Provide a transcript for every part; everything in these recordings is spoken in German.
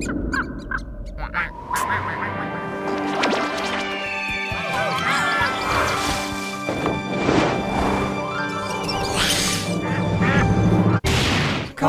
Ha ha ha!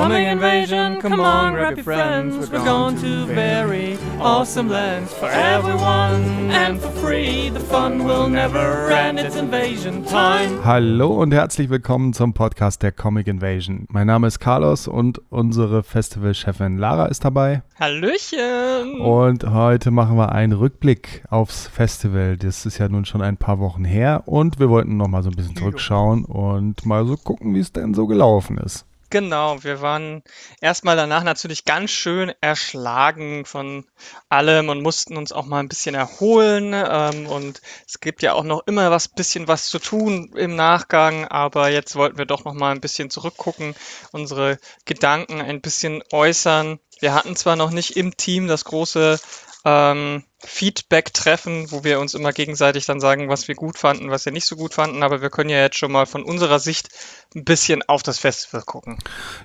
Coming invasion, come on, grab your friends. We're going to very awesome lands for everyone and for free. The fun will never end. It's invasion time. Hallo und herzlich willkommen zum Podcast der Comic Invasion. Mein Name ist Carlos und unsere Festivalchefin Lara ist dabei. Hallöchen! Und heute machen wir einen Rückblick aufs Festival. Das ist ja nun schon ein paar Wochen her und wir wollten noch mal so ein bisschen zurückschauen und mal so gucken, wie es denn so gelaufen ist. Genau, wir waren erstmal danach natürlich ganz schön erschlagen von allem und mussten uns auch mal ein bisschen erholen. Ähm, und es gibt ja auch noch immer was bisschen was zu tun im Nachgang, aber jetzt wollten wir doch noch mal ein bisschen zurückgucken, unsere Gedanken ein bisschen äußern. Wir hatten zwar noch nicht im Team das große ähm, Feedback-Treffen, wo wir uns immer gegenseitig dann sagen, was wir gut fanden, was wir nicht so gut fanden. Aber wir können ja jetzt schon mal von unserer Sicht ein bisschen auf das Festival gucken.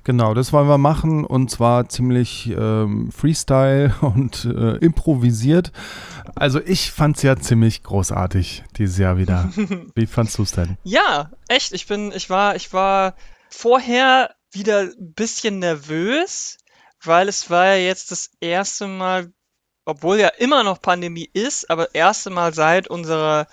Genau, das wollen wir machen und zwar ziemlich ähm, Freestyle und äh, improvisiert. Also ich fand es ja ziemlich großartig dieses Jahr wieder. Wie fandst du es denn? Ja, echt. Ich bin, ich war, ich war vorher wieder ein bisschen nervös, weil es war ja jetzt das erste Mal obwohl ja immer noch Pandemie ist, aber erste Mal seit unserer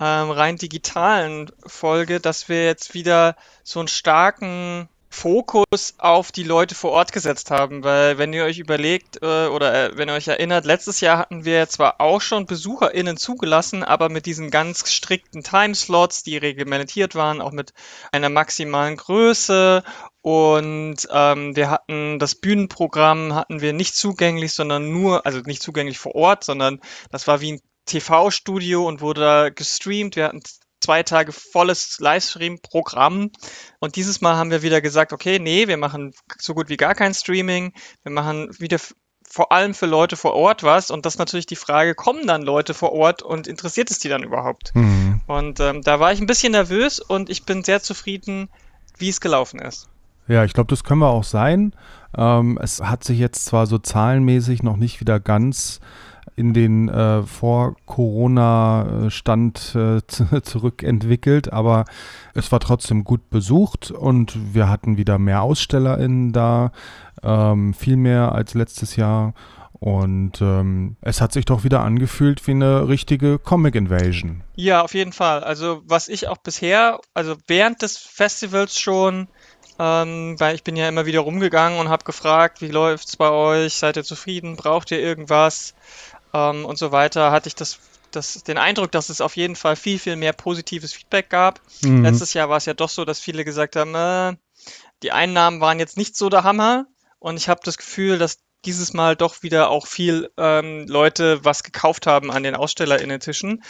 ähm, rein digitalen Folge, dass wir jetzt wieder so einen starken Fokus auf die Leute vor Ort gesetzt haben, weil wenn ihr euch überlegt äh, oder äh, wenn ihr euch erinnert, letztes Jahr hatten wir zwar auch schon BesucherInnen zugelassen, aber mit diesen ganz strikten Timeslots, die reglementiert waren, auch mit einer maximalen Größe und ähm, wir hatten das Bühnenprogramm hatten wir nicht zugänglich, sondern nur, also nicht zugänglich vor Ort, sondern das war wie ein TV-Studio und wurde da gestreamt. Wir hatten zwei Tage volles Livestream-Programm. Und dieses Mal haben wir wieder gesagt, okay, nee, wir machen so gut wie gar kein Streaming. Wir machen wieder vor allem für Leute vor Ort was. Und das ist natürlich die Frage, kommen dann Leute vor Ort und interessiert es die dann überhaupt? Mhm. Und ähm, da war ich ein bisschen nervös und ich bin sehr zufrieden, wie es gelaufen ist. Ja, ich glaube, das können wir auch sein. Ähm, es hat sich jetzt zwar so zahlenmäßig noch nicht wieder ganz in den äh, Vor-Corona-Stand äh, zurückentwickelt, aber es war trotzdem gut besucht und wir hatten wieder mehr AusstellerInnen da, ähm, viel mehr als letztes Jahr. Und ähm, es hat sich doch wieder angefühlt wie eine richtige Comic Invasion. Ja, auf jeden Fall. Also was ich auch bisher, also während des Festivals schon ähm, weil ich bin ja immer wieder rumgegangen und habe gefragt, wie läuft's bei euch? Seid ihr zufrieden? Braucht ihr irgendwas? ähm, und so weiter, hatte ich das, das, den Eindruck, dass es auf jeden Fall viel, viel mehr positives Feedback gab. Mhm. Letztes Jahr war es ja doch so, dass viele gesagt haben, äh, die Einnahmen waren jetzt nicht so der Hammer. Und ich habe das Gefühl, dass dieses Mal doch wieder auch viel ähm, Leute was gekauft haben an den AusstellerInnen-Tischen.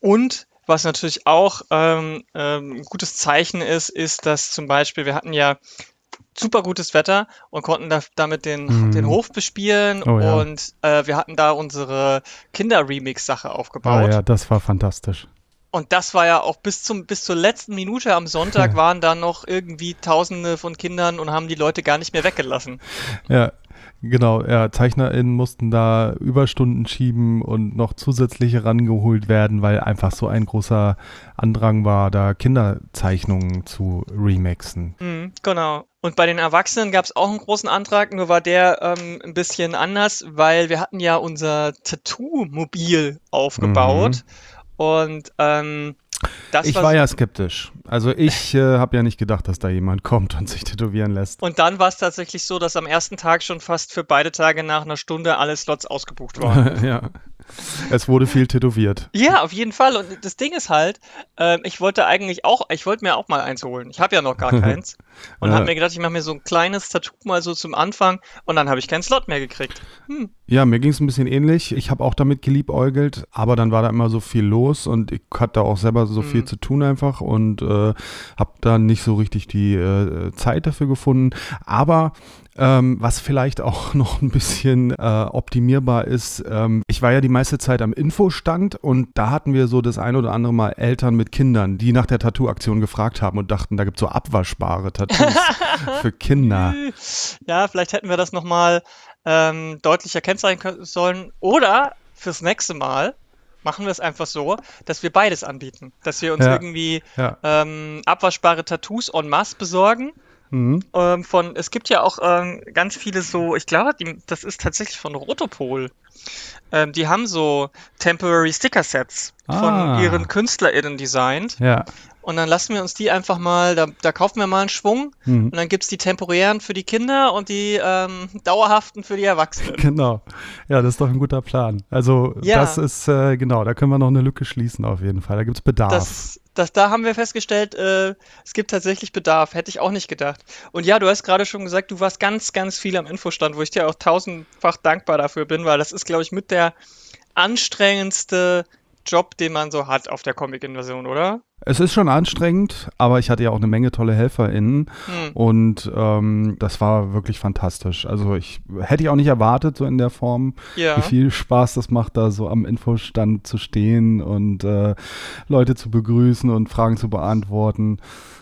Und was natürlich auch ähm, ähm, ein gutes Zeichen ist, ist, dass zum Beispiel, wir hatten ja super gutes Wetter und konnten da, damit den, mm. den Hof bespielen oh, ja. und äh, wir hatten da unsere Kinder-Remix-Sache aufgebaut. Oh, ja, das war fantastisch. Und das war ja auch bis zum bis zur letzten Minute am Sonntag waren da noch irgendwie Tausende von Kindern und haben die Leute gar nicht mehr weggelassen. Ja, Genau, ja, ZeichnerInnen mussten da Überstunden schieben und noch zusätzliche rangeholt werden, weil einfach so ein großer Andrang war, da Kinderzeichnungen zu remixen. Mhm, genau. Und bei den Erwachsenen gab es auch einen großen Antrag, nur war der ähm, ein bisschen anders, weil wir hatten ja unser Tattoo-Mobil aufgebaut. Mhm. Und ähm, das ich war, war ja skeptisch. Also ich äh, habe ja nicht gedacht, dass da jemand kommt und sich tätowieren lässt. Und dann war es tatsächlich so, dass am ersten Tag schon fast für beide Tage nach einer Stunde alle Slots ausgebucht waren. ja. Es wurde viel tätowiert. Ja, auf jeden Fall. Und das Ding ist halt, äh, ich wollte eigentlich auch, ich wollte mir auch mal eins holen. Ich habe ja noch gar keins. Und ja. habe mir gedacht, ich mache mir so ein kleines Tattoo mal so zum Anfang und dann habe ich keinen Slot mehr gekriegt. Hm. Ja, mir ging es ein bisschen ähnlich. Ich habe auch damit geliebäugelt, aber dann war da immer so viel los und ich hatte auch selber so hm. viel zu tun einfach und äh, habe dann nicht so richtig die äh, Zeit dafür gefunden. Aber ähm, was vielleicht auch noch ein bisschen äh, optimierbar ist. Ähm, ich war ja die meiste Zeit am Infostand und da hatten wir so das ein oder andere Mal Eltern mit Kindern, die nach der Tattoo-Aktion gefragt haben und dachten, da gibt es so abwaschbare Tattoos für Kinder. Ja, vielleicht hätten wir das nochmal ähm, deutlicher kennzeichnen sollen. Oder fürs nächste Mal machen wir es einfach so, dass wir beides anbieten. Dass wir uns Ja. irgendwie Ja. ähm, abwaschbare Tattoos en masse besorgen. Mhm. Ähm, von, es gibt ja auch ähm, ganz viele so, ich glaube, die, das ist tatsächlich von Rotopol. Ähm, die haben so Temporary Sticker Sets Ah. von ihren KünstlerInnen designt. Ja. Und dann lassen wir uns die einfach mal, da, da kaufen wir mal einen Schwung Mhm. und dann gibt's die temporären für die Kinder und die ähm, dauerhaften für die Erwachsenen. Genau. Ja, das ist doch ein guter Plan. Also Ja. das ist, äh, genau, da können wir noch eine Lücke schließen auf jeden Fall. Da gibt es Bedarf. Das, das, da haben wir festgestellt, äh, es gibt tatsächlich Bedarf. Hätte ich auch nicht gedacht. Und ja, du hast gerade schon gesagt, du warst ganz, ganz viel am Infostand, wo ich dir auch tausendfach dankbar dafür bin, weil das ist, glaube ich, mit der anstrengendste Job, den man so hat auf der Comic-Invasion, oder? Es ist schon anstrengend, aber ich hatte ja auch eine Menge tolle HelferInnen Hm. und ähm, das war wirklich fantastisch. Also ich hätte ich auch nicht erwartet, so in der Form, Ja. wie viel Spaß das macht, da so am Infostand zu stehen und äh, Leute zu begrüßen und Fragen zu beantworten.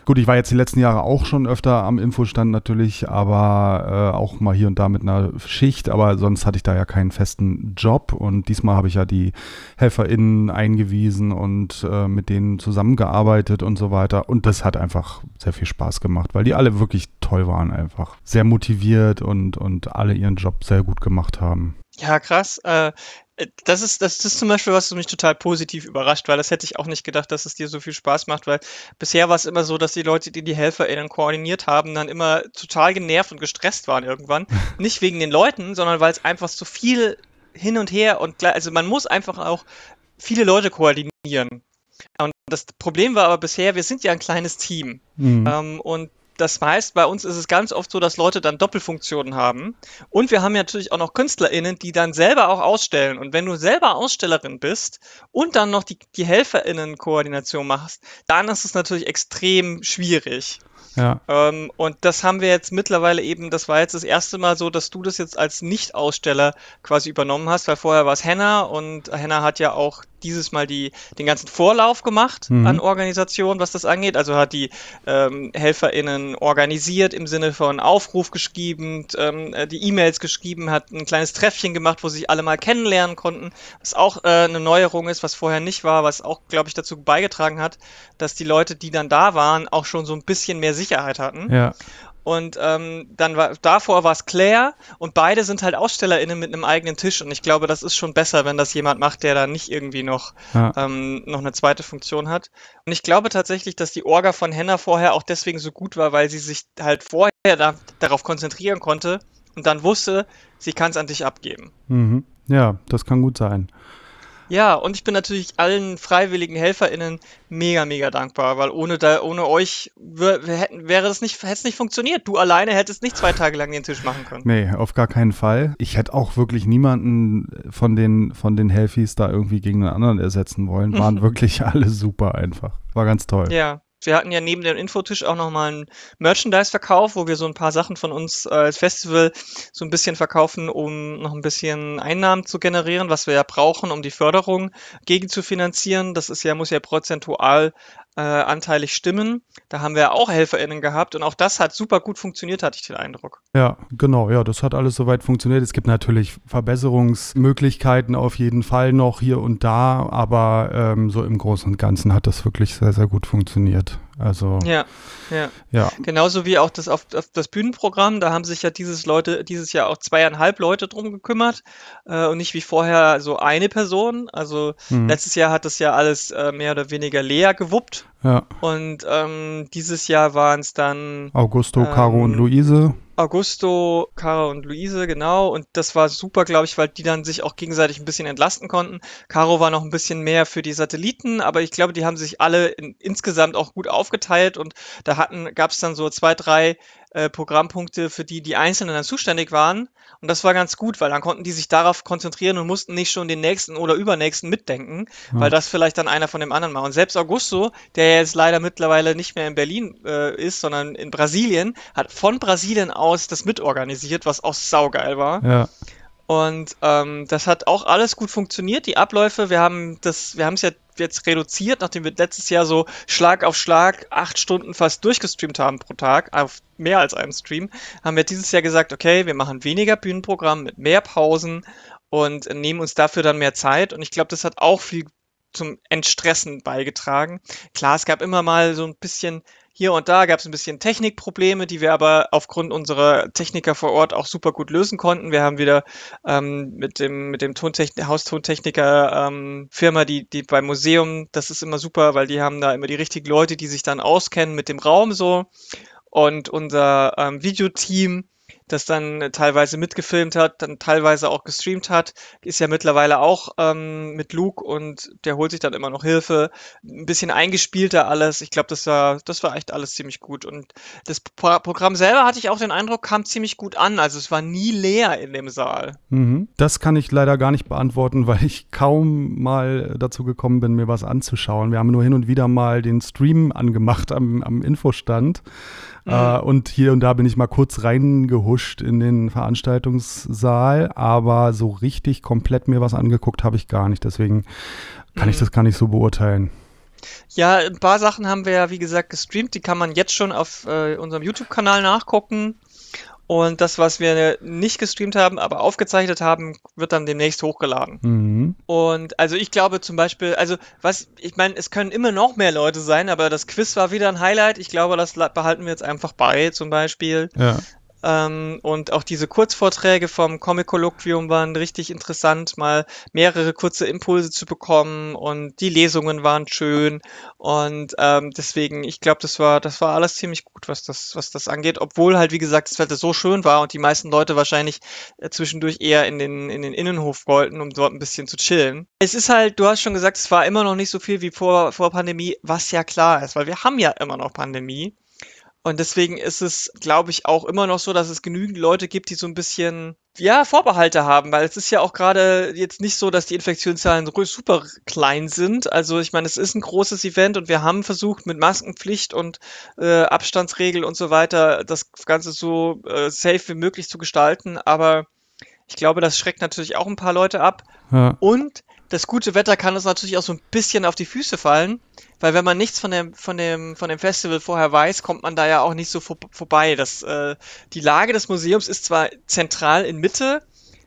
Gut, ich war jetzt die letzten Jahre auch schon öfter am Infostand natürlich, aber äh, auch mal hier und da mit einer Schicht, aber sonst hatte ich da ja keinen festen Job und diesmal habe ich ja die HelferInnen eingewiesen und äh, mit denen zusammengearbeitet und so weiter und das hat einfach sehr viel Spaß gemacht, weil die alle wirklich toll waren einfach. Sehr motiviert und, und alle ihren Job sehr gut gemacht haben. Ja, krass. Äh, das ist, das ist zum Beispiel, was mich total positiv überrascht, weil das hätte ich auch nicht gedacht, dass es dir so viel Spaß macht, weil bisher war es immer so, dass die Leute, die die HelferInnen koordiniert haben, dann immer total genervt und gestresst waren irgendwann. Nicht wegen den Leuten, sondern weil es einfach so viel hin und her und gleich, also man muss einfach auch viele Leute koordinieren. Und das Problem war aber bisher, wir sind ja ein kleines Team. Mhm. Ähm, und das heißt, bei uns ist es ganz oft so, dass Leute dann Doppelfunktionen haben. Und wir haben ja natürlich auch noch KünstlerInnen, die dann selber auch ausstellen. Und wenn du selber Ausstellerin bist und dann noch die, die HelferInnen-Koordination machst, dann ist es natürlich extrem schwierig. Ja. Ähm, und das haben wir jetzt mittlerweile eben, das war jetzt das erste Mal so, dass du das jetzt als Nicht-Aussteller quasi übernommen hast, weil vorher war es Henna und Henna hat ja auch dieses Mal die, den ganzen Vorlauf gemacht Mhm. an Organisation, was das angeht. Also hat die ähm, HelferInnen organisiert im Sinne von Aufruf geschrieben, ähm, äh, die E-Mails geschrieben, hat ein kleines Treffchen gemacht, wo sich alle mal kennenlernen konnten, was auch äh, eine Neuerung ist, was vorher nicht war, was auch, glaube ich, dazu beigetragen hat, dass die Leute, die dann da waren, auch schon so ein bisschen mehr Sicherheit hatten. Ja. Und ähm, dann war davor war es Claire und beide sind halt AusstellerInnen mit einem eigenen Tisch und ich glaube, das ist schon besser, wenn das jemand macht, der da nicht irgendwie noch, Ja. ähm, noch eine zweite Funktion hat. Und ich glaube tatsächlich, dass die Orga von Henna vorher auch deswegen so gut war, weil sie sich halt vorher da, darauf konzentrieren konnte und dann wusste, sie kann es an dich abgeben. Mhm. Ja, das kann gut sein. Ja, und ich bin natürlich allen freiwilligen HelferInnen mega, mega dankbar, weil ohne da, ohne euch wär, wir hätten, wäre das nicht, hätte es nicht funktioniert. Du alleine hättest nicht zwei Tage lang den Tisch machen können. Nee, auf gar keinen Fall. Ich hätte auch wirklich niemanden von den, von den Helfies da irgendwie gegen einen anderen ersetzen wollen. Waren wirklich alle super einfach. War ganz toll. Ja. Wir hatten ja neben dem Infotisch auch nochmal einen Merchandise-Verkauf, wo wir so ein paar Sachen von uns als Festival so ein bisschen verkaufen, um noch ein bisschen Einnahmen zu generieren, was wir ja brauchen, um die Förderung gegen zu finanzieren. Das ist ja, muss ja prozentual äh, anteilig stimmen. Da haben wir auch HelferInnen gehabt und auch das hat super gut funktioniert, hatte ich den Eindruck. Ja, genau. Ja, das hat alles soweit funktioniert. Es gibt natürlich Verbesserungsmöglichkeiten auf jeden Fall noch hier und da, aber ähm, so im Großen und Ganzen hat das wirklich sehr, sehr gut funktioniert. Also, Ja, ja. ja. Genauso wie auch das auf, auf das Bühnenprogramm, da haben sich ja dieses Leute, dieses Jahr auch zweieinhalb Leute drum gekümmert äh, und nicht wie vorher so eine Person. Also Hm. letztes Jahr hat das ja alles äh, mehr oder weniger Lea gewuppt ja. und ähm, dieses Jahr waren es dann Augusto, Caro und Ähm, Luise. Augusto, Caro und Luise, genau. Und das war super, glaube ich, weil die dann sich auch gegenseitig ein bisschen entlasten konnten. Caro war noch ein bisschen mehr für die Satelliten, aber ich glaube, die haben sich alle in, insgesamt auch gut aufgeteilt und da hatten, gab es dann so zwei, drei äh, Programmpunkte, für die die Einzelnen dann zuständig waren. Und das war ganz gut, weil dann konnten die sich darauf konzentrieren und mussten nicht schon den nächsten oder übernächsten mitdenken, Ja. weil das vielleicht dann einer von dem anderen war. Und selbst Augusto, der jetzt leider mittlerweile nicht mehr in Berlin äh, ist, sondern in Brasilien, hat von Brasilien aus das mitorganisiert, was auch saugeil war. Ja. Und ähm, das hat auch alles gut funktioniert. Die Abläufe, wir haben das, wir haben es ja jetzt reduziert, nachdem wir letztes Jahr so Schlag auf Schlag acht Stunden fast durchgestreamt haben pro Tag, auf mehr als einem Stream, haben wir dieses Jahr gesagt, okay, wir machen weniger Bühnenprogramm mit mehr Pausen und nehmen uns dafür dann mehr Zeit. Und ich glaube, das hat auch viel zum Entstressen beigetragen. Klar, es gab immer mal so ein bisschen hier und da gab es ein bisschen Technikprobleme, die wir aber aufgrund unserer Techniker vor Ort auch super gut lösen konnten. Wir haben wieder ähm, mit dem, mit dem Tontechn Haustontechniker ähm, Firma, die, die beim Museum, das ist immer super, weil die haben da immer die richtigen Leute, die sich dann auskennen mit dem Raum so. Und unser ähm, Videoteam, das dann teilweise mitgefilmt hat, dann teilweise auch gestreamt hat, ist ja mittlerweile auch ähm, mit Luke und der holt sich dann immer noch Hilfe. Ein bisschen eingespielter alles. Ich glaube, das war, das war echt alles ziemlich gut. Und das Pro Programm selber hatte ich auch den Eindruck, kam ziemlich gut an. Also es war nie leer in dem Saal. Mhm. Das kann ich leider gar nicht beantworten, weil ich kaum mal dazu gekommen bin, mir was anzuschauen. Wir haben nur hin und wieder mal den Stream angemacht am, am Infostand. Mhm. Äh, und hier und da bin ich mal kurz reingehuscht in den Veranstaltungssaal, aber so richtig komplett mir was angeguckt habe ich gar nicht. Deswegen kann mhm. ich das gar nicht so beurteilen. Ja, ein paar Sachen haben wir ja, wie gesagt, gestreamt. Die kann man jetzt schon auf äh, unserem YouTube-Kanal nachgucken. Und das, was wir nicht gestreamt haben, aber aufgezeichnet haben, wird dann demnächst hochgeladen. Mhm. Und also ich glaube zum Beispiel, also was, ich meine, es können immer noch mehr Leute sein, aber das Quiz war wieder ein Highlight. Ich glaube, das behalten wir jetzt einfach bei, zum Beispiel. Ja. Ähm, und auch diese Kurzvorträge vom Comic Colloquium waren richtig interessant, mal mehrere kurze Impulse zu bekommen und die Lesungen waren schön und ähm, deswegen, ich glaube, das war, das war alles ziemlich gut, was das, was das angeht, obwohl halt, wie gesagt, das Wetter so schön war und die meisten Leute wahrscheinlich äh, zwischendurch eher in den, in den Innenhof wollten, um dort ein bisschen zu chillen. Es ist halt, du hast schon gesagt, es war immer noch nicht so viel wie vor, vor Pandemie, was ja klar ist, weil wir haben ja immer noch Pandemie. Und deswegen ist es, glaube ich, auch immer noch so, dass es genügend Leute gibt, die so ein bisschen, ja, Vorbehalte haben, weil es ist ja auch gerade jetzt nicht so, dass die Infektionszahlen super klein sind. Also ich meine, es ist ein großes Event und wir haben versucht, mit Maskenpflicht und äh, Abstandsregel und so weiter das Ganze so äh, safe wie möglich zu gestalten. Aber ich glaube, das schreckt natürlich auch ein paar Leute ab. Ja. Und das gute Wetter kann uns natürlich auch so ein bisschen auf die Füße fallen, weil wenn man nichts von dem, von dem, von dem Festival vorher weiß, kommt man da ja auch nicht so vor, vorbei. Das, äh, die Lage des Museums ist zwar zentral in Mitte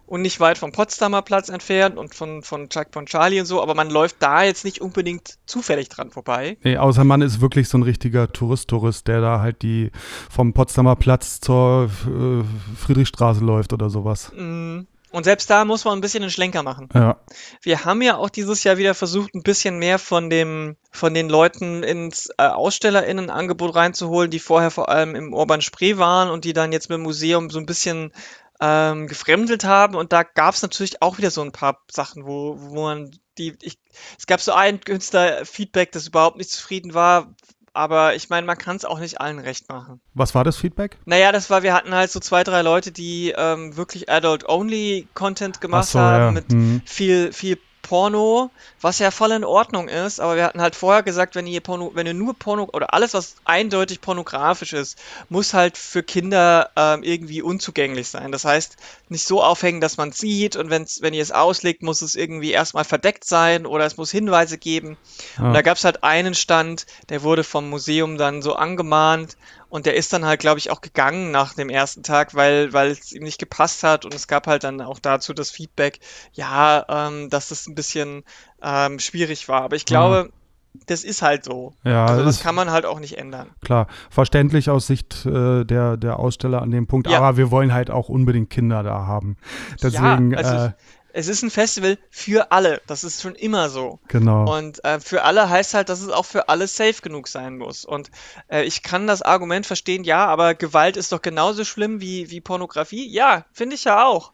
und nicht weit vom Potsdamer Platz entfernt und von, von Checkpoint Charlie und so, aber man läuft da jetzt nicht unbedingt zufällig dran vorbei. Nee, außer man ist wirklich so ein richtiger Tourist-Tourist, der da halt die vom Potsdamer Platz zur äh, Friedrichstraße läuft oder sowas. Mm. Und selbst da muss man ein bisschen den Schlenker machen. Ja. Wir haben ja auch dieses Jahr wieder versucht, ein bisschen mehr von dem, von den Leuten ins äh, AusstellerInnen-Angebot reinzuholen, die vorher vor allem im Urban Spree waren und die dann jetzt mit dem Museum so ein bisschen ähm, gefremdelt haben. Und da gab es natürlich auch wieder so ein paar Sachen, wo, wo man die, ich, es gab so ein Künstler-Feedback, das überhaupt nicht zufrieden war, aber ich meine, man kann es auch nicht allen recht machen. Was war das Feedback? Naja, das war, wir hatten halt so zwei, drei Leute, die ähm, wirklich Adult-Only-Content gemacht so, haben, ja. mit mhm. viel, viel Porno, was ja voll in Ordnung ist, aber wir hatten halt vorher gesagt, wenn ihr Porno, wenn ihr nur Porno oder alles, was eindeutig pornografisch ist, muss halt für Kinder ähm, irgendwie unzugänglich sein. Das heißt, nicht so aufhängen, dass man sieht und wenn's, wenn ihr es auslegt, muss es irgendwie erstmal verdeckt sein oder es muss Hinweise geben. Ja. Und da gab es halt einen Stand, der wurde vom Museum dann so angemahnt und der ist dann halt, glaube ich, auch gegangen nach dem ersten Tag, weil, weil es ihm nicht gepasst hat. Und es gab halt dann auch dazu das Feedback, ja, ähm, dass das ein bisschen ähm, schwierig war. Aber ich glaube, mhm. das ist halt so. Ja, also das kann man halt auch nicht ändern. Klar, verständlich aus Sicht äh, der, der Aussteller an dem Punkt. Ja. Aber wir wollen halt auch unbedingt Kinder da haben. Deswegen. Ja, also, äh, es ist ein Festival für alle. Das ist schon immer so. Genau. Und äh, für alle heißt halt, dass es auch für alle safe genug sein muss. Und äh, ich kann das Argument verstehen, ja, aber Gewalt ist doch genauso schlimm wie, wie Pornografie. Ja, finde ich ja auch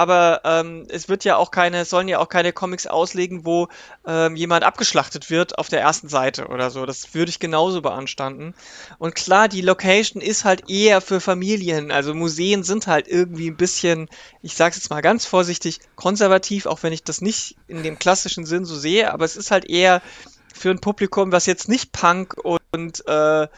aber ähm, es wird ja auch keine, sollen ja auch keine Comics auslegen, wo ähm, jemand abgeschlachtet wird auf der ersten Seite oder so. Das würde ich genauso beanstanden. Und klar, die Location ist halt eher für Familien. Also Museen sind halt irgendwie ein bisschen, ich sag's jetzt mal ganz vorsichtig, konservativ, auch wenn ich das nicht in dem klassischen Sinn so sehe, aber es ist halt eher für ein Publikum, was jetzt nicht Punk und, äh,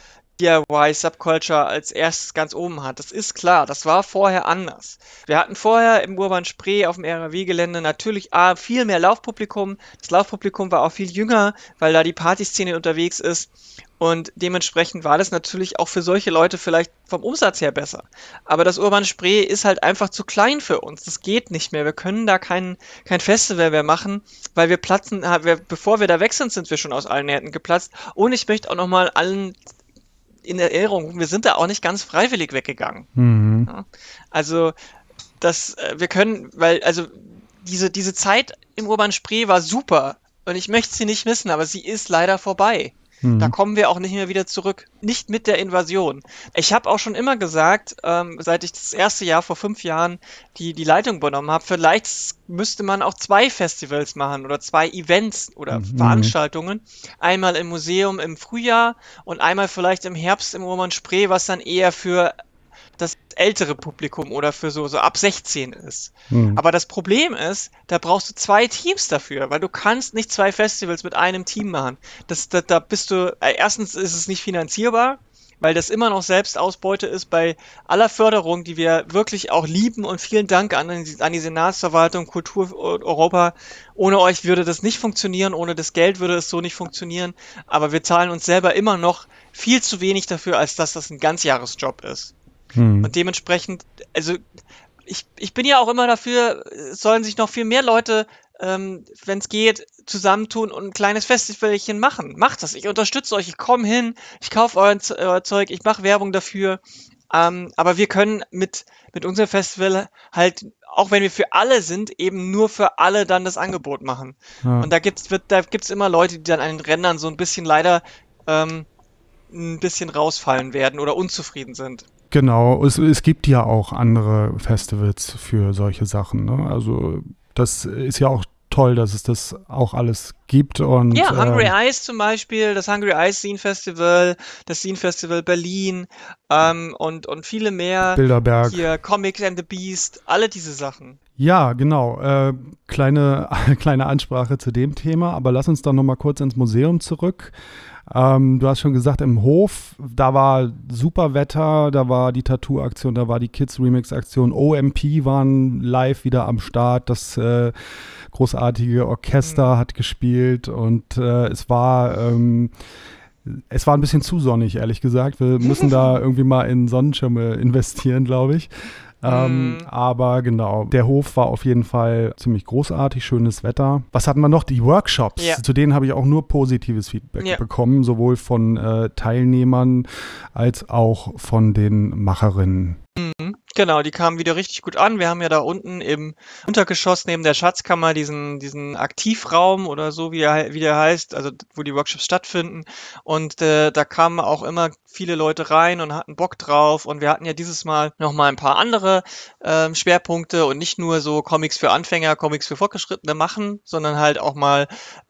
DIY-Subculture als erstes ganz oben hat. Das ist klar, das war vorher anders. Wir hatten vorher im Urban Spree auf dem RAW-Gelände natürlich A, viel mehr Laufpublikum. Das Laufpublikum war auch viel jünger, weil da die Partyszene unterwegs ist. Und dementsprechend war das natürlich auch für solche Leute vielleicht vom Umsatz her besser. Aber das Urban Spree ist halt einfach zu klein für uns. Das geht nicht mehr. Wir können da kein, kein Festival mehr machen, weil wir platzen, bevor wir da weg sind, sind wir schon aus allen Nähten geplatzt. Und ich möchte auch nochmal allen in Erinnerung, wir sind da auch nicht ganz freiwillig weggegangen. Mhm. Ja, also, das, äh, wir können, weil, also, diese, diese Zeit im Urban Spree war super. Und ich möchte sie nicht missen, aber sie ist leider vorbei. Da mhm. kommen wir auch nicht mehr wieder zurück. Nicht mit der Invasion. Ich habe auch schon immer gesagt, ähm, seit ich das erste Jahr vor fünf Jahren die, die Leitung übernommen habe, vielleicht müsste man auch zwei Festivals machen oder zwei Events oder mhm. Veranstaltungen. Einmal im Museum im Frühjahr und einmal vielleicht im Herbst im Roman Spree, was dann eher für das ältere Publikum oder für so, so ab 16 ist. Hm. Aber das Problem ist, da brauchst du zwei Teams dafür, weil du kannst nicht zwei Festivals mit einem Team machen. Das, da, da bist du, äh, erstens ist es nicht finanzierbar, weil das immer noch Selbstausbeute ist bei aller Förderung, die wir wirklich auch lieben und vielen Dank an, an die Senatsverwaltung Kultur Europa. Ohne euch würde das nicht funktionieren, ohne das Geld würde es so nicht funktionieren, aber wir zahlen uns selber immer noch viel zu wenig dafür, als dass das ein Ganzjahresjob ist. Hm. Und dementsprechend, also ich, ich bin ja auch immer dafür, sollen sich noch viel mehr Leute, ähm, wenn es geht, zusammentun und ein kleines Festivalchen machen. Macht das. Ich unterstütze euch. Ich komme hin, ich kaufe euer, euer, Zeug, ich mache Werbung dafür. Ähm, aber wir können mit, mit unserem Festival halt, auch wenn wir für alle sind, eben nur für alle dann das Angebot machen. Ja. Und da gibt's, wird, da gibt's immer Leute, die dann an den Rändern so ein bisschen leider ähm, ein bisschen rausfallen werden oder unzufrieden sind. Genau, es, es gibt ja auch andere Festivals für solche Sachen. Ne? Also das ist ja auch toll, dass es das auch alles gibt. Und, ja, Hungry ähm, Eyes zum Beispiel, das Hungry Eyes Scene Festival, das Scene Festival Berlin ähm, und, und viele mehr. Bilderberg. Hier, Comics and the Beast, alle diese Sachen. Ja, genau. Äh, kleine, kleine Ansprache zu dem Thema, aber lass uns dann nochmal kurz ins Museum zurück. Ähm, du hast schon gesagt, im Hof, da war super Wetter, da war die Tattoo-Aktion, da war die Kids-Remix-Aktion, OMP waren live wieder am Start, das äh, großartige Orchester mhm. hat gespielt und äh, es war. Ähm, es war ein bisschen zu sonnig, ehrlich gesagt. Wir müssen da irgendwie mal in Sonnenschirme investieren, glaube ich. Ähm, mm. Aber genau, der Hof war auf jeden Fall ziemlich großartig, schönes Wetter. Was hatten wir noch? Die Workshops. Ja. Zu denen habe ich auch nur positives Feedback ja. bekommen, sowohl von äh, Teilnehmern als auch von den Macherinnen. Genau, die kamen wieder richtig gut an. Wir haben ja da unten im Untergeschoss neben der Schatzkammer diesen, diesen Aktivraum oder so, wie er, wie der heißt, also wo die Workshops stattfinden. Und äh, da kamen auch immer viele Leute rein und hatten Bock drauf. Und wir hatten ja dieses Mal nochmal ein paar andere äh, Schwerpunkte und nicht nur so Comics für Anfänger, Comics für Fortgeschrittene machen, sondern halt auch mal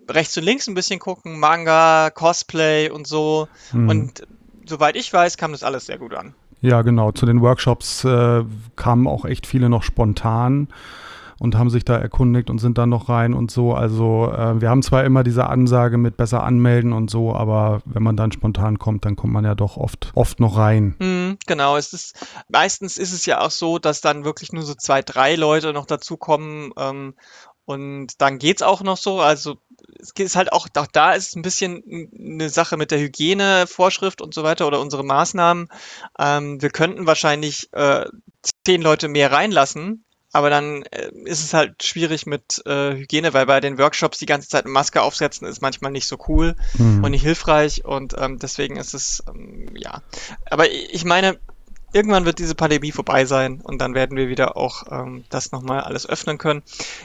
rechts und links ein bisschen gucken, Manga, Cosplay und so. Mhm. Und soweit ich weiß, kam das alles sehr gut an. Ja, genau. Zu den Workshops äh, kamen auch echt viele noch spontan und haben sich da erkundigt und sind dann noch rein und so. Also äh, wir haben zwar immer diese Ansage mit besser anmelden und so, aber wenn man dann spontan kommt, dann kommt man ja doch oft, oft noch rein. Mhm, genau, es ist meistens ist es ja auch so, dass dann wirklich nur so zwei, drei Leute noch dazukommen ähm, und dann geht's auch noch so. Also es ist halt auch, auch da ist es ein bisschen eine Sache mit der Hygienevorschrift und so weiter oder unsere Maßnahmen. Ähm, wir könnten wahrscheinlich äh, zehn Leute mehr reinlassen, aber dann äh, ist es halt schwierig mit äh, Hygiene, weil bei den Workshops die ganze Zeit eine Maske aufsetzen ist manchmal nicht so cool mhm. und nicht hilfreich und ähm, deswegen ist es, ähm, ja. Aber ich meine, irgendwann wird diese Pandemie vorbei sein und dann werden wir wieder auch ähm, das nochmal alles öffnen können.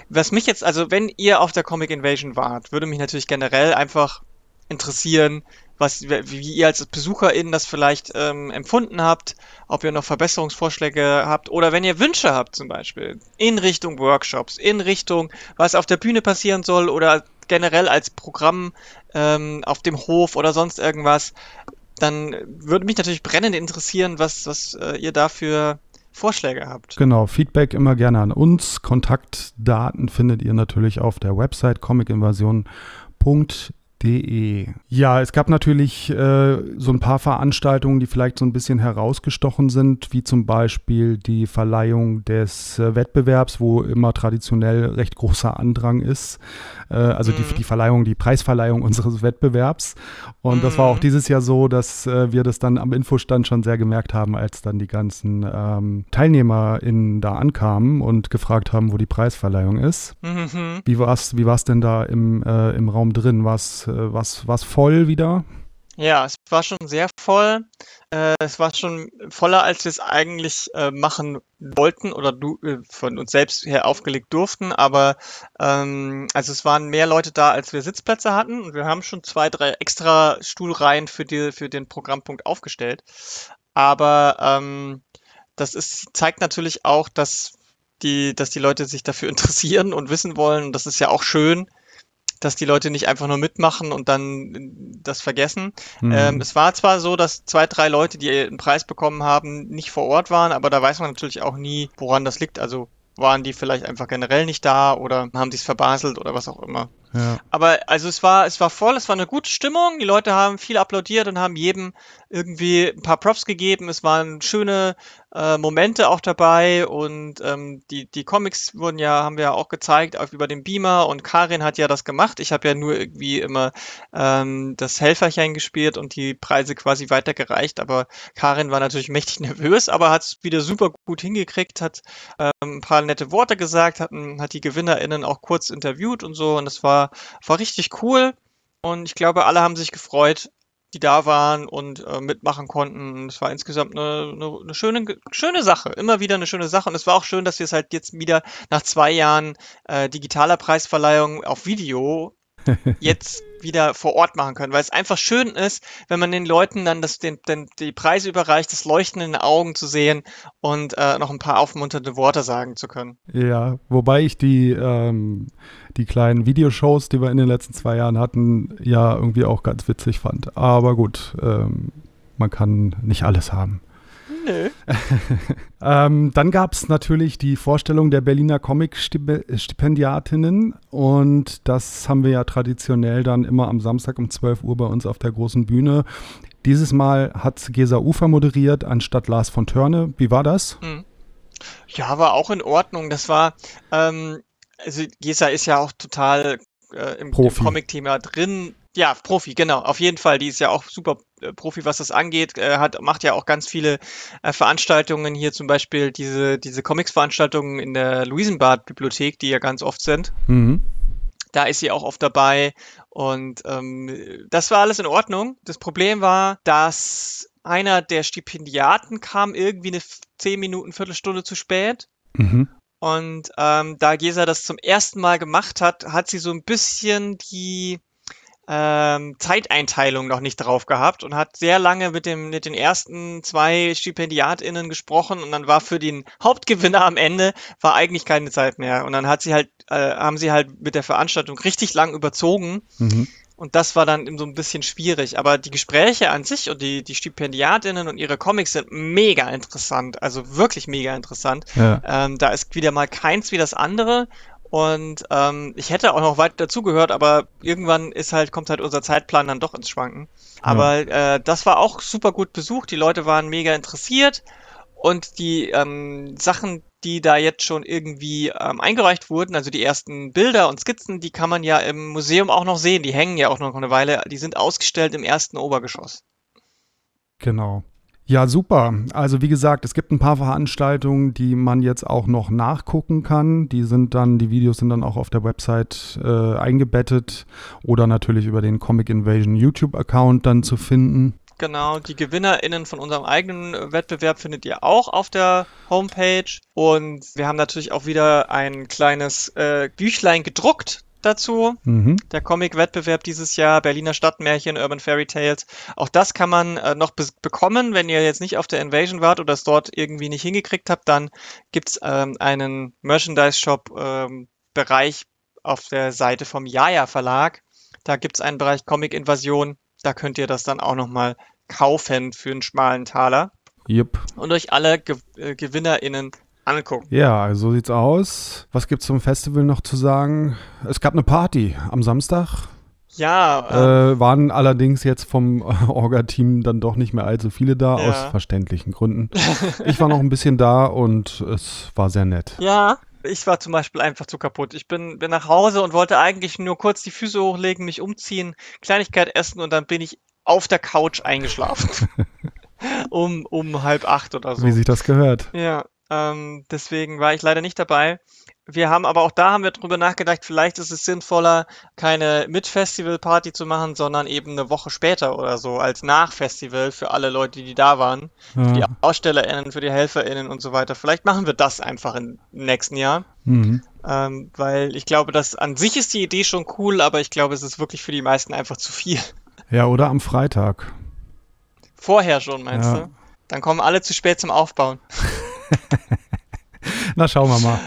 Was mich jetzt, also wenn ihr auf der Comic Invasion wart, würde mich natürlich generell einfach interessieren, was, wie ihr als BesucherInnen das vielleicht ähm, empfunden habt, ob ihr noch Verbesserungsvorschläge habt oder wenn ihr Wünsche habt zum Beispiel in Richtung Workshops, in Richtung, was auf der Bühne passieren soll oder generell als Programm ähm, auf dem Hof oder sonst irgendwas dann würde mich natürlich brennend interessieren, was, was äh, ihr dafür Vorschläge habt. Genau, Feedback immer gerne an uns. Kontaktdaten findet ihr natürlich auf der Website comicinvasion.de De. Ja, es gab natürlich äh, so ein paar Veranstaltungen, die vielleicht so ein bisschen herausgestochen sind, wie zum Beispiel die Verleihung des äh, Wettbewerbs, wo immer traditionell recht großer Andrang ist. Äh, also mhm. die, die Verleihung, die Preisverleihung unseres Wettbewerbs. Und mhm. das war auch mhm. dieses Jahr so, dass äh, wir das dann am Infostand schon sehr gemerkt haben, als dann die ganzen ähm, TeilnehmerInnen da ankamen und gefragt haben, wo die Preisverleihung ist. Mhm. Wie war es wie war's denn da im, äh, im Raum drin? War es äh, voll wieder? Ja, es war schon sehr voll. Äh, es war schon voller, als wir es eigentlich äh, machen wollten oder du äh, von uns selbst her aufgelegt durften. Aber ähm, also es waren mehr Leute da, als wir Sitzplätze hatten. Und wir haben schon zwei, drei extra Stuhlreihen für, die, für den Programmpunkt aufgestellt. Aber ähm, das ist, zeigt natürlich auch, dass die, dass die Leute sich dafür interessieren und wissen wollen. Und das ist ja auch schön, dass die Leute nicht einfach nur mitmachen und dann das vergessen. Mhm. Ähm, es war zwar so, dass zwei, drei Leute, die einen Preis bekommen haben, nicht vor Ort waren, aber da weiß man natürlich auch nie, woran das liegt. Also waren die vielleicht einfach generell nicht da oder haben die es verbaselt oder was auch immer. Ja. Aber also es war, es war voll, es war eine gute Stimmung. Die Leute haben viel applaudiert und haben jedem irgendwie ein paar Props gegeben. Es waren schöne äh, Momente auch dabei und ähm, die, die Comics wurden ja, haben wir ja auch gezeigt auch über den Beamer und Karin hat ja das gemacht. Ich habe ja nur irgendwie immer ähm, das Helferchen gespielt und die Preise quasi weitergereicht, aber Karin war natürlich mächtig nervös, aber hat es wieder super gut hingekriegt, hat ähm, ein paar nette Worte gesagt, hat, hat die GewinnerInnen auch kurz interviewt und so und es war war, richtig cool. Und ich glaube, alle haben sich gefreut, die da waren und äh, mitmachen konnten. Es war insgesamt eine, eine, eine, schöne, schöne Sache. Immer wieder eine schöne Sache. Und es war auch schön, dass wir es halt jetzt wieder nach zwei Jahren äh, digitaler Preisverleihung auf Video jetzt wieder vor Ort machen können, weil es einfach schön ist, wenn man den Leuten dann das, den, den, die Preise überreicht, das Leuchten in den Augen zu sehen und äh, noch ein paar aufmunternde Worte sagen zu können. Ja, wobei ich die, ähm, die kleinen Videoshows, die wir in den letzten zwei Jahren hatten, ja irgendwie auch ganz witzig fand. Aber gut, ähm, man kann nicht alles haben. Nö. ähm, dann gab es natürlich die Vorstellung der Berliner Comic-Stipendiatinnen und das haben wir ja traditionell dann immer am Samstag um 12 Uhr bei uns auf der großen Bühne. Dieses Mal hat Gesa Ufer moderiert anstatt Lars von Törne. Wie war das? Hm. Ja, war auch in Ordnung. Das war, ähm, also Gesa ist ja auch total äh, im, im Comic-Thema drin ja, Profi, genau. Auf jeden Fall. Die ist ja auch super äh, Profi, was das angeht. Äh, hat, macht ja auch ganz viele äh, Veranstaltungen hier, zum Beispiel diese, diese Comics-Veranstaltungen in der Luisenbad-Bibliothek, die ja ganz oft sind. Mhm. Da ist sie auch oft dabei. Und ähm, das war alles in Ordnung. Das Problem war, dass einer der Stipendiaten kam irgendwie eine 10 Minuten, Viertelstunde zu spät. Mhm. Und ähm, da Gesa das zum ersten Mal gemacht hat, hat sie so ein bisschen die ähm, Zeiteinteilung noch nicht drauf gehabt und hat sehr lange mit, dem, mit den ersten zwei StipendiatInnen gesprochen und dann war für den Hauptgewinner am Ende war eigentlich keine Zeit mehr. Und dann hat sie halt, äh, haben sie halt mit der Veranstaltung richtig lang überzogen. Mhm. Und das war dann so ein bisschen schwierig. Aber die Gespräche an sich und die, die Stipendiatinnen und ihre Comics sind mega interessant. Also wirklich mega interessant. Ja. Ähm, da ist wieder mal keins wie das andere. Und ähm, ich hätte auch noch weiter dazugehört, aber irgendwann ist halt, kommt halt unser Zeitplan dann doch ins Schwanken. Aber ja. äh, das war auch super gut besucht. Die Leute waren mega interessiert. Und die ähm, Sachen, die da jetzt schon irgendwie ähm, eingereicht wurden, also die ersten Bilder und Skizzen, die kann man ja im Museum auch noch sehen. Die hängen ja auch noch eine Weile. Die sind ausgestellt im ersten Obergeschoss. Genau. Ja, super. Also wie gesagt, es gibt ein paar Veranstaltungen, die man jetzt auch noch nachgucken kann. Die sind dann, die Videos sind dann auch auf der Website äh, eingebettet oder natürlich über den Comic Invasion YouTube-Account dann zu finden. Genau, die GewinnerInnen von unserem eigenen Wettbewerb findet ihr auch auf der Homepage. Und wir haben natürlich auch wieder ein kleines äh, Büchlein gedruckt dazu. Mhm. Der Comic-Wettbewerb dieses Jahr, Berliner Stadtmärchen, Urban Fairy Tales. Auch das kann man äh, noch be bekommen, wenn ihr jetzt nicht auf der Invasion wart oder es dort irgendwie nicht hingekriegt habt, dann gibt's ähm, einen Merchandise-Shop-Bereich ähm, auf der Seite vom Jaja Verlag. Da gibt's einen Bereich Comic-Invasion. Da könnt ihr das dann auch nochmal kaufen für einen schmalen Taler. Yep. Und euch alle Ge äh, GewinnerInnen angucken. Ja, so sieht's aus. Was gibt's zum Festival noch zu sagen? Es gab eine Party am Samstag. Ja. Äh, waren allerdings jetzt vom Orga-Team dann doch nicht mehr allzu viele da, Ja. aus verständlichen Gründen. Ich war noch ein bisschen da und es war sehr nett. Ja, ich war zum Beispiel einfach zu kaputt. Ich bin, bin nach Hause und wollte eigentlich nur kurz die Füße hochlegen, mich umziehen, Kleinigkeit essen und dann bin ich auf der Couch eingeschlafen. um, um halb acht oder so. Wie sich das gehört. Ja, ähm, deswegen war ich leider nicht dabei. Wir haben aber auch da haben wir drüber nachgedacht, vielleicht ist es sinnvoller, keine Mit-Festival-Party zu machen, sondern eben eine Woche später oder so als Nach-Festival für alle Leute, die da waren, für die Ja. AusstellerInnen, für die HelferInnen und so weiter. Vielleicht machen wir das einfach im nächsten Jahr. Mhm. Ähm, weil ich glaube, dass an sich ist die Idee schon cool, aber ich glaube, es ist wirklich für die meisten einfach zu viel. ja, oder am Freitag. Vorher schon, meinst Ja. du? Dann kommen alle zu spät zum Aufbauen. Na, schauen wir mal.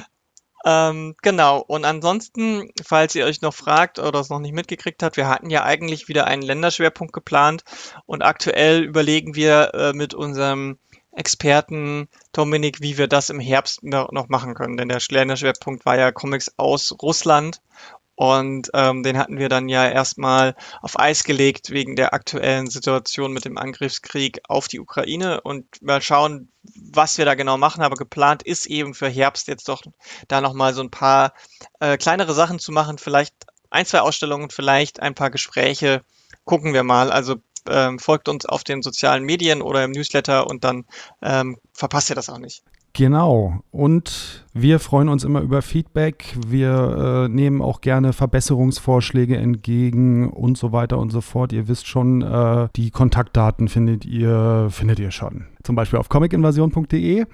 Ähm, genau. Und ansonsten, falls ihr euch noch fragt oder es noch nicht mitgekriegt habt, wir hatten ja eigentlich wieder einen Länderschwerpunkt geplant und aktuell überlegen wir äh, mit unserem Experten Dominik, wie wir das im Herbst noch machen können. Denn der Länderschwerpunkt war ja Comics aus Russland und ähm, den hatten wir dann ja erstmal auf Eis gelegt wegen der aktuellen Situation mit dem Angriffskrieg auf die Ukraine und mal schauen, was wir da genau machen. Aber geplant ist eben für Herbst jetzt doch da nochmal so ein paar äh, kleinere Sachen zu machen, vielleicht ein, zwei Ausstellungen, vielleicht ein paar Gespräche. Gucken wir mal. Also ähm, folgt uns auf den sozialen Medien oder im Newsletter und dann ähm, verpasst ihr das auch nicht. Genau. Und wir freuen uns immer über Feedback. Wir äh, nehmen auch gerne Verbesserungsvorschläge entgegen und so weiter und so fort. Ihr wisst schon, äh, die Kontaktdaten findet ihr, findet ihr schon. Zum Beispiel auf comicinvasion.de.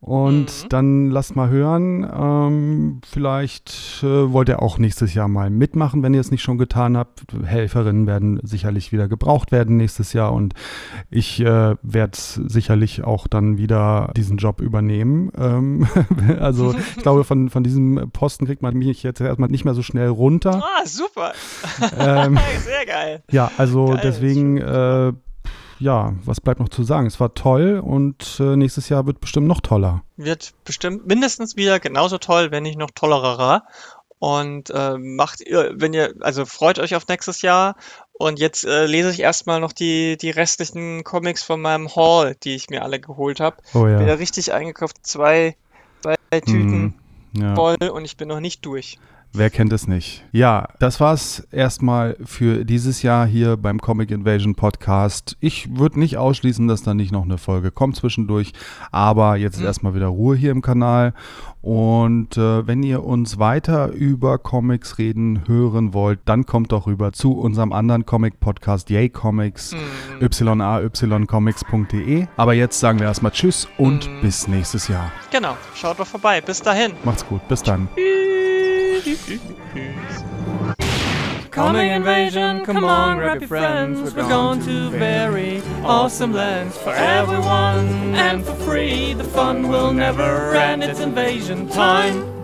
Und Mhm. dann lasst mal hören. Ähm, vielleicht äh, wollt ihr auch nächstes Jahr mal mitmachen, wenn ihr es nicht schon getan habt. Helferinnen werden sicherlich wieder gebraucht werden nächstes Jahr und ich äh, werde sicherlich auch dann wieder diesen Job übernehmen. Ähm, also ich glaube, von, von diesem Posten kriegt man mich jetzt erstmal nicht mehr so schnell runter. Ah, super. Ähm, Sehr geil. ja, also Geil, deswegen, äh, ja, was bleibt noch zu sagen? Es war toll und äh, nächstes Jahr wird bestimmt noch toller. Wird bestimmt mindestens wieder genauso toll, wenn nicht noch tollerer. Und äh, macht ihr, wenn ihr, also freut euch auf nächstes Jahr. Und jetzt äh, lese ich erstmal noch die, die restlichen Comics von meinem Haul, die ich mir alle geholt habe. Oh ja. Wieder richtig eingekauft, zwei, zwei Tüten Mhm. Ja. voll und ich bin noch nicht durch. Wer kennt es nicht? Ja, das war's erstmal für dieses Jahr hier beim Comic Invasion Podcast. Ich würde nicht ausschließen, dass da nicht noch eine Folge kommt zwischendurch, aber jetzt ist Hm. erstmal wieder Ruhe hier im Kanal. Und äh, wenn ihr uns weiter über Comics reden hören wollt, dann kommt doch rüber zu unserem anderen Comic-Podcast, Yay Comics, Hm. yaycomics.de. Aber jetzt sagen wir erstmal Tschüss und Hm. bis nächstes Jahr. Genau, schaut doch vorbei. Bis dahin. Macht's gut, bis dann. Coming invasion, come on, grab your friends. We're going to very awesome lands for everyone and for free. The fun will never end. It's invasion time.